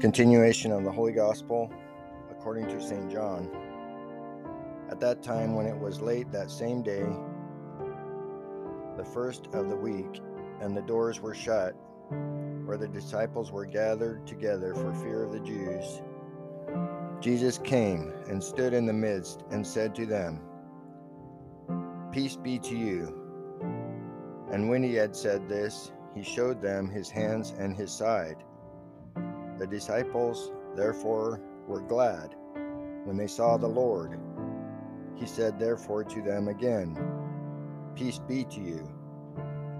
Continuation of the Holy Gospel according to St. John. At that time, when it was late that same day, the first of the week, and the doors were shut, where the disciples were gathered together for fear of the Jews, Jesus came and stood in the midst and said to them, Peace be to you. And when he had said this, he showed them his hands and his side. The disciples, therefore, were glad when they saw the Lord. He said, therefore, to them again, Peace be to you.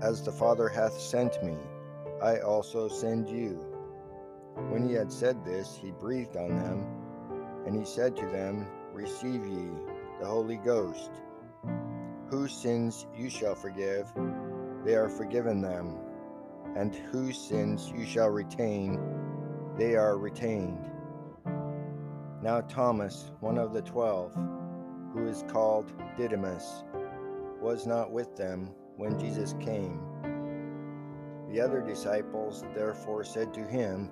As the Father hath sent me, I also send you. When he had said this, he breathed on them, and he said to them, Receive ye the Holy Ghost. Whose sins you shall forgive, they are forgiven them, and whose sins you shall retain, they are retained. Now Thomas, one of the twelve, who is called Didymus, was not with them when Jesus came. The other disciples therefore said to him,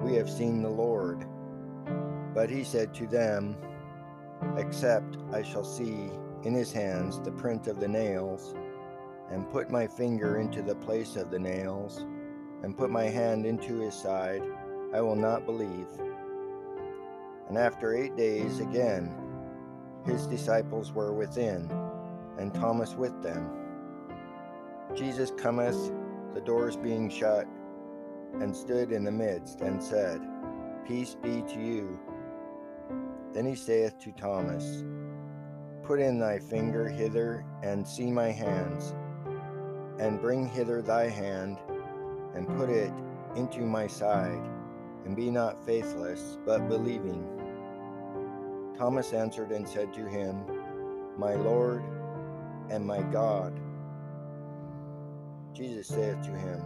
We have seen the Lord. But he said to them, Except I shall see in his hands the print of the nails, and put my finger into the place of the nails, and put my hand into his side, I will not believe. And after eight days again, his disciples were within, and Thomas with them. Jesus cometh, the doors being shut, and stood in the midst, and said, Peace be to you. Then he saith to Thomas, Put in thy finger hither, and see my hands, and bring hither thy hand, and put it into my side, and be not faithless, but believing. Thomas answered and said to him, My Lord and my God. Jesus saith to him,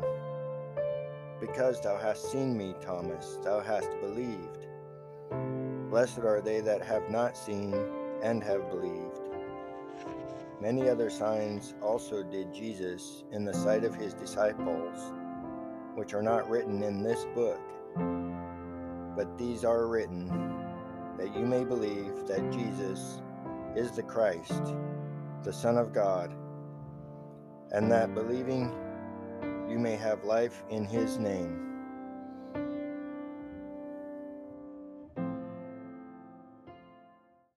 Because thou hast seen me, Thomas, thou hast believed. Blessed are they that have not seen and have believed. Many other signs also did Jesus in the sight of his disciples, which are not written in this book, but these are written that you may believe that Jesus is the Christ, the Son of God, and that believing you may have life in his name.